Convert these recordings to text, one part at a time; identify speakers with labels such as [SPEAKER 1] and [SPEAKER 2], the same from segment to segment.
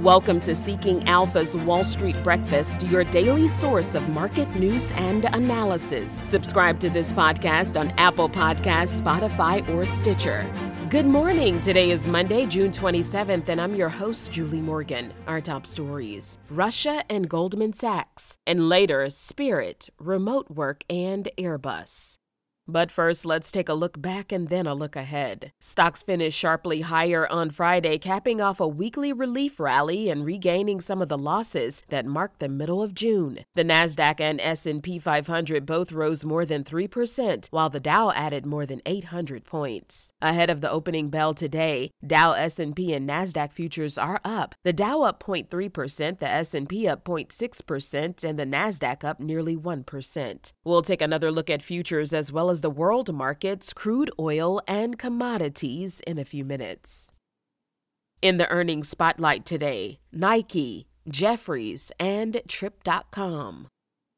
[SPEAKER 1] Welcome to Seeking Alpha's Wall Street Breakfast, your daily source of market news and analysis. Subscribe to this podcast on Apple Podcasts, Spotify, or Stitcher. Good morning. Today is Monday, June 27th, and I'm your host, Julie Morgan. Our top stories Russia and Goldman Sachs, and later, Spirit, remote work, and Airbus. But first, let's take a look back and then a look ahead. Stocks finished sharply higher on Friday, capping off a weekly relief rally and regaining some of the losses that marked the middle of June. The Nasdaq and S&P 500 both rose more than 3%, while the Dow added more than 800 points. Ahead of the opening bell today, Dow, S&P and Nasdaq futures are up. The Dow up 0.3%, the S&P up 0.6%, and the Nasdaq up nearly 1%. We'll take another look at futures as well as the world markets, crude oil, and commodities in a few minutes. In the earnings spotlight today, Nike, Jefferies, and Trip.com.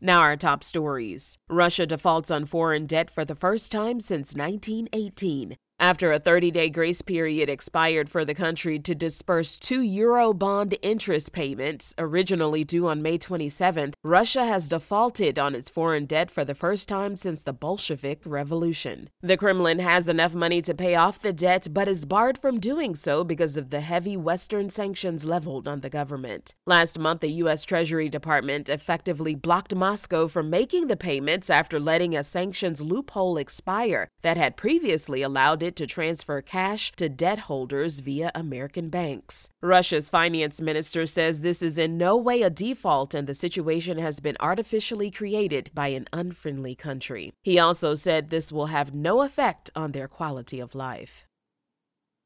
[SPEAKER 1] Now, our top stories. Russia defaults on foreign debt for the first time since 1918. After a 30 day grace period expired for the country to disperse two Eurobond interest payments, originally due on May 27th, Russia has defaulted on its foreign debt for the first time since the Bolshevik Revolution. The Kremlin has enough money to pay off the debt, but is barred from doing so because of the heavy Western sanctions leveled on the government. Last month, the U.S. Treasury Department effectively blocked Moscow from making the payments after letting a sanctions loophole expire that had previously allowed it to transfer cash to debt holders via American banks. Russia's finance minister says this is in no way a default and the situation has been artificially created by an unfriendly country. He also said this will have no effect on their quality of life.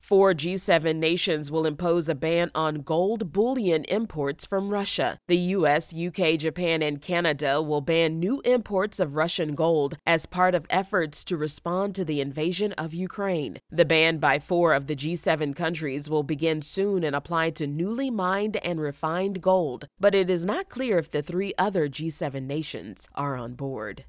[SPEAKER 1] Four G7 nations will impose a ban on gold bullion imports from Russia. The US, UK, Japan, and Canada will ban new imports of Russian gold as part of efforts to respond to the invasion of Ukraine. The ban by four of the G7 countries will begin soon and apply to newly mined and refined gold, but it is not clear if the three other G7 nations are on board.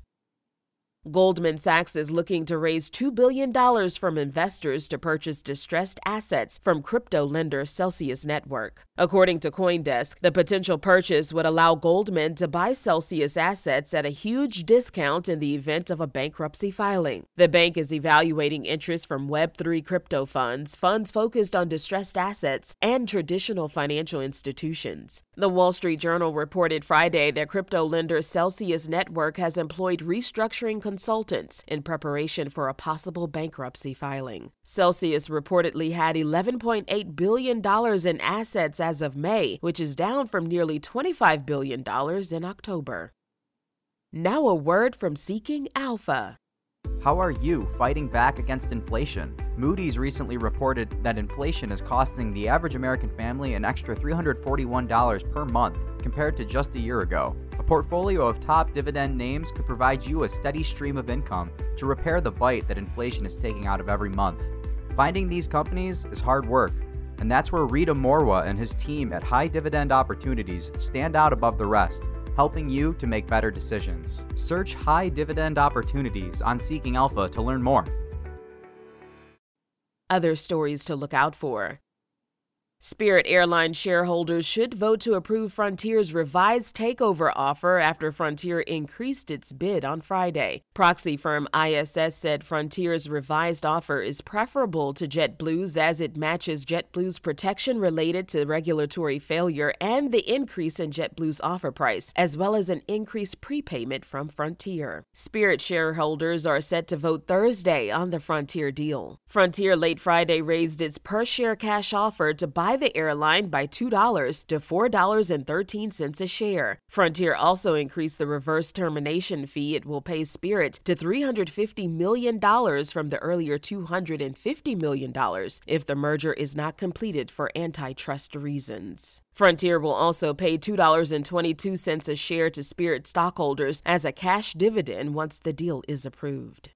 [SPEAKER 1] Goldman Sachs is looking to raise $2 billion from investors to purchase distressed assets from crypto lender Celsius Network. According to Coindesk, the potential purchase would allow Goldman to buy Celsius assets at a huge discount in the event of a bankruptcy filing. The bank is evaluating interest from Web3 crypto funds, funds focused on distressed assets, and traditional financial institutions. The Wall Street Journal reported Friday that crypto lender Celsius Network has employed restructuring consultants in preparation for a possible bankruptcy filing. Celsius reportedly had $11.8 billion in assets as of May, which is down from nearly $25 billion in October. Now, a word from Seeking Alpha.
[SPEAKER 2] How are you fighting back against inflation? Moody's recently reported that inflation is costing the average American family an extra $341 per month compared to just a year ago. A portfolio of top dividend names could provide you a steady stream of income to repair the bite that inflation is taking out of every month. Finding these companies is hard work, and that's where Rida Morwa and his team at High Dividend Opportunities stand out above the rest helping you to make better decisions. Search high dividend opportunities on Seeking Alpha to learn more.
[SPEAKER 1] Other stories to look out for. Spirit Airlines shareholders should vote to approve Frontier's revised takeover offer after Frontier increased its bid on Friday. Proxy firm ISS said Frontier's revised offer is preferable to JetBlue's as it matches JetBlue's protection related to regulatory failure and the increase in JetBlue's offer price, as well as an increased prepayment from Frontier. Spirit shareholders are set to vote Thursday on the Frontier deal. Frontier late Friday raised its per share cash offer to buy buy the airline by $2 to $4.13 a share. Frontier also increased the reverse termination fee it will pay Spirit to $350 million from the earlier $250 million if the merger is not completed for antitrust reasons. Frontier will also pay $2.22 a share to Spirit stockholders as a cash dividend once the deal is approved.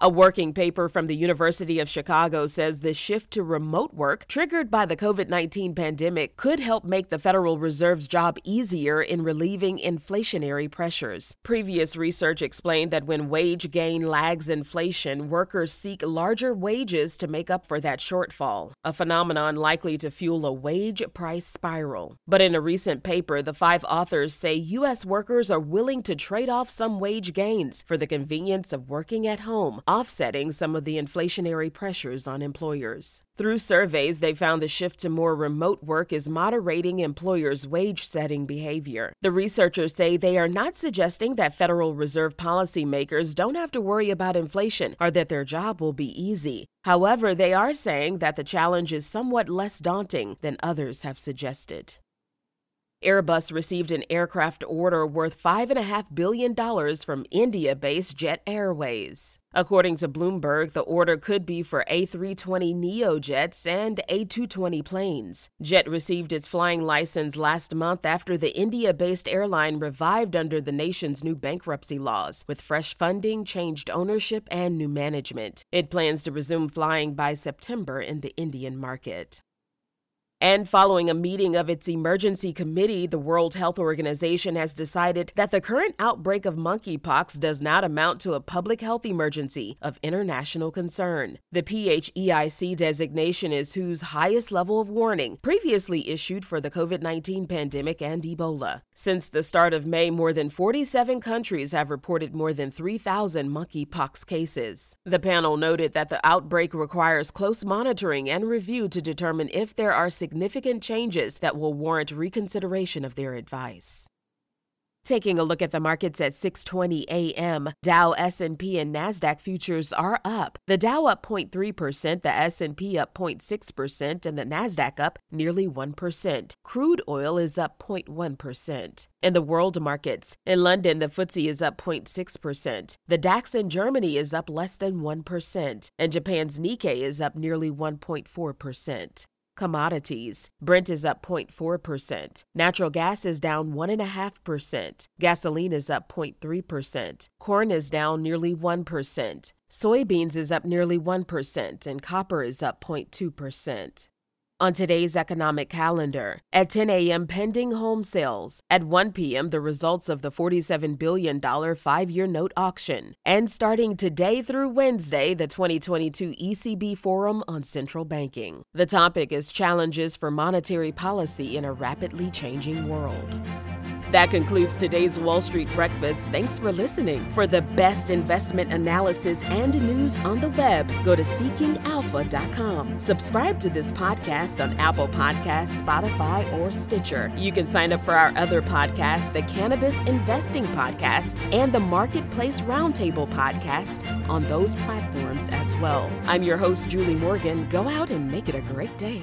[SPEAKER 1] A working paper from the University of Chicago says the shift to remote work, triggered by the COVID 19 pandemic, could help make the Federal Reserve's job easier in relieving inflationary pressures. Previous research explained that when wage gain lags inflation, workers seek larger wages to make up for that shortfall, a phenomenon likely to fuel a wage price spiral. But in a recent paper, the five authors say U.S. workers are willing to trade off some wage gains for the convenience of working at home offsetting some of the inflationary pressures on employers. Through surveys, they found the shift to more remote work is moderating employers' wage setting behavior. The researchers say they are not suggesting that Federal Reserve policymakers don't have to worry about inflation or that their job will be easy. However, they are saying that the challenge is somewhat less daunting than others have suggested. Airbus received an aircraft order worth $5.5 billion from India based Jet Airways. According to Bloomberg, the order could be for A320 Neo jets and A220 planes. Jet received its flying license last month after the India based airline revived under the nation's new bankruptcy laws, with fresh funding, changed ownership, and new management. It plans to resume flying by September in the Indian market. And following a meeting of its emergency committee, the World Health Organization has decided that the current outbreak of monkeypox does not amount to a public health emergency of international concern. The PHEIC designation is WHO's highest level of warning, previously issued for the COVID 19 pandemic and Ebola. Since the start of May, more than 47 countries have reported more than 3,000 monkeypox cases. The panel noted that the outbreak requires close monitoring and review to determine if there are significant changes that will warrant reconsideration of their advice. Taking a look at the markets at 6:20 a.m., Dow, S&P and Nasdaq futures are up. The Dow up 0.3%, the S&P up 0.6%, and the Nasdaq up nearly 1%. Crude oil is up 0.1%. In the world markets, in London the FTSE is up 0.6%. The DAX in Germany is up less than 1%, and Japan's Nikkei is up nearly 1.4%. Commodities. Brent is up 0.4%. Natural gas is down 1.5%. Gasoline is up 0.3%. Corn is down nearly 1%. Soybeans is up nearly 1%, and copper is up 0.2%. On today's economic calendar, at 10 a.m., pending home sales. At 1 p.m., the results of the $47 billion five year note auction. And starting today through Wednesday, the 2022 ECB Forum on Central Banking. The topic is challenges for monetary policy in a rapidly changing world. That concludes today's Wall Street Breakfast. Thanks for listening. For the best investment analysis and news on the web, go to seekingalpha.com. Subscribe to this podcast on Apple Podcasts, Spotify, or Stitcher. You can sign up for our other podcasts, the Cannabis Investing Podcast and the Marketplace Roundtable Podcast, on those platforms as well. I'm your host, Julie Morgan. Go out and make it a great day.